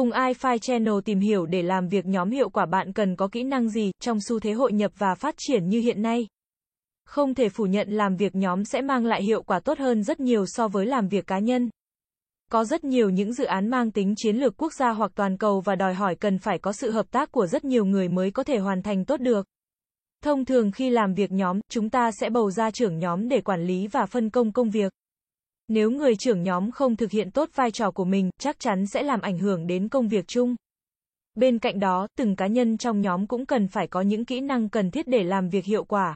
Cùng iFi Channel tìm hiểu để làm việc nhóm hiệu quả bạn cần có kỹ năng gì trong xu thế hội nhập và phát triển như hiện nay. Không thể phủ nhận làm việc nhóm sẽ mang lại hiệu quả tốt hơn rất nhiều so với làm việc cá nhân. Có rất nhiều những dự án mang tính chiến lược quốc gia hoặc toàn cầu và đòi hỏi cần phải có sự hợp tác của rất nhiều người mới có thể hoàn thành tốt được. Thông thường khi làm việc nhóm, chúng ta sẽ bầu ra trưởng nhóm để quản lý và phân công công việc. Nếu người trưởng nhóm không thực hiện tốt vai trò của mình, chắc chắn sẽ làm ảnh hưởng đến công việc chung. Bên cạnh đó, từng cá nhân trong nhóm cũng cần phải có những kỹ năng cần thiết để làm việc hiệu quả.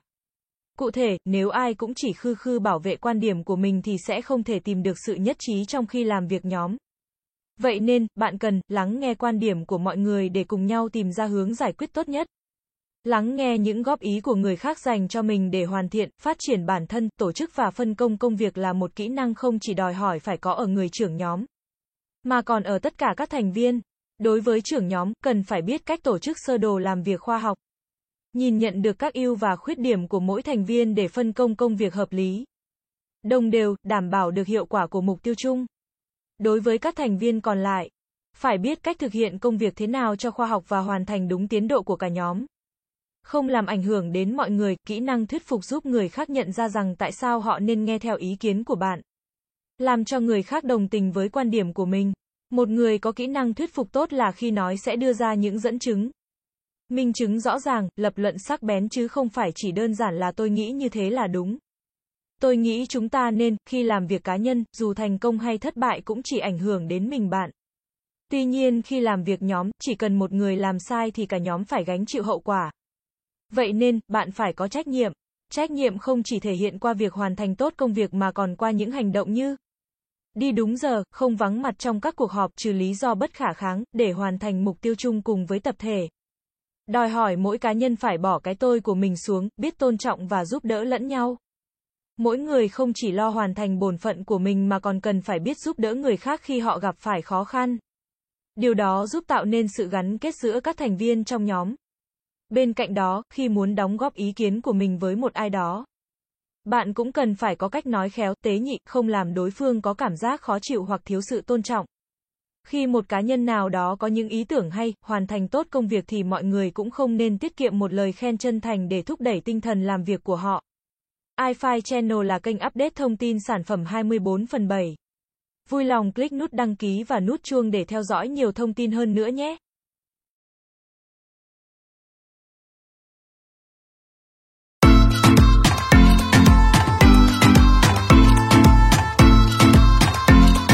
Cụ thể, nếu ai cũng chỉ khư khư bảo vệ quan điểm của mình thì sẽ không thể tìm được sự nhất trí trong khi làm việc nhóm. Vậy nên, bạn cần lắng nghe quan điểm của mọi người để cùng nhau tìm ra hướng giải quyết tốt nhất. Lắng nghe những góp ý của người khác dành cho mình để hoàn thiện, phát triển bản thân, tổ chức và phân công công việc là một kỹ năng không chỉ đòi hỏi phải có ở người trưởng nhóm, mà còn ở tất cả các thành viên. Đối với trưởng nhóm, cần phải biết cách tổ chức sơ đồ làm việc khoa học. Nhìn nhận được các ưu và khuyết điểm của mỗi thành viên để phân công công việc hợp lý. Đồng đều, đảm bảo được hiệu quả của mục tiêu chung. Đối với các thành viên còn lại, phải biết cách thực hiện công việc thế nào cho khoa học và hoàn thành đúng tiến độ của cả nhóm không làm ảnh hưởng đến mọi người, kỹ năng thuyết phục giúp người khác nhận ra rằng tại sao họ nên nghe theo ý kiến của bạn. Làm cho người khác đồng tình với quan điểm của mình. Một người có kỹ năng thuyết phục tốt là khi nói sẽ đưa ra những dẫn chứng. Minh chứng rõ ràng, lập luận sắc bén chứ không phải chỉ đơn giản là tôi nghĩ như thế là đúng. Tôi nghĩ chúng ta nên, khi làm việc cá nhân, dù thành công hay thất bại cũng chỉ ảnh hưởng đến mình bạn. Tuy nhiên khi làm việc nhóm, chỉ cần một người làm sai thì cả nhóm phải gánh chịu hậu quả. Vậy nên, bạn phải có trách nhiệm. Trách nhiệm không chỉ thể hiện qua việc hoàn thành tốt công việc mà còn qua những hành động như đi đúng giờ, không vắng mặt trong các cuộc họp trừ lý do bất khả kháng, để hoàn thành mục tiêu chung cùng với tập thể. Đòi hỏi mỗi cá nhân phải bỏ cái tôi của mình xuống, biết tôn trọng và giúp đỡ lẫn nhau. Mỗi người không chỉ lo hoàn thành bổn phận của mình mà còn cần phải biết giúp đỡ người khác khi họ gặp phải khó khăn. Điều đó giúp tạo nên sự gắn kết giữa các thành viên trong nhóm. Bên cạnh đó, khi muốn đóng góp ý kiến của mình với một ai đó, bạn cũng cần phải có cách nói khéo, tế nhị, không làm đối phương có cảm giác khó chịu hoặc thiếu sự tôn trọng. Khi một cá nhân nào đó có những ý tưởng hay, hoàn thành tốt công việc thì mọi người cũng không nên tiết kiệm một lời khen chân thành để thúc đẩy tinh thần làm việc của họ. iFi Channel là kênh update thông tin sản phẩm 24 phần 7. Vui lòng click nút đăng ký và nút chuông để theo dõi nhiều thông tin hơn nữa nhé.